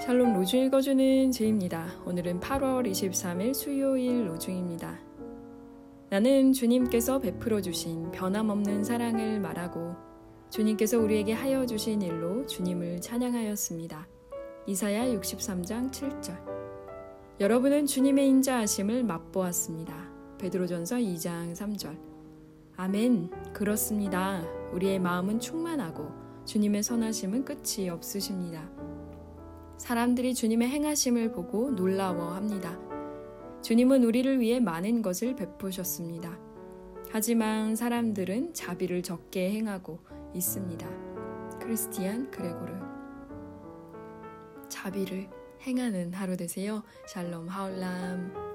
샬롬 로중 읽어주는 제입니다. 오늘은 8월 23일 수요일 로중입니다. 나는 주님께서 베풀어 주신 변함없는 사랑을 말하고 주님께서 우리에게 하여 주신 일로 주님을 찬양하였습니다. 이사야 63장 7절. 여러분은 주님의 인자하심을 맛보았습니다. 베드로전서 2장 3절. 아멘. 그렇습니다. 우리의 마음은 충만하고 주님의 선하심은 끝이 없으십니다. 사람들이 주님의 행하심을 보고 놀라워합니다. 주님은 우리를 위해 많은 것을 베푸셨습니다. 하지만 사람들은 자비를 적게 행하고 있습니다. 크리스티안 그레고르 자비를 행하는 하루 되세요. 샬롬 하울람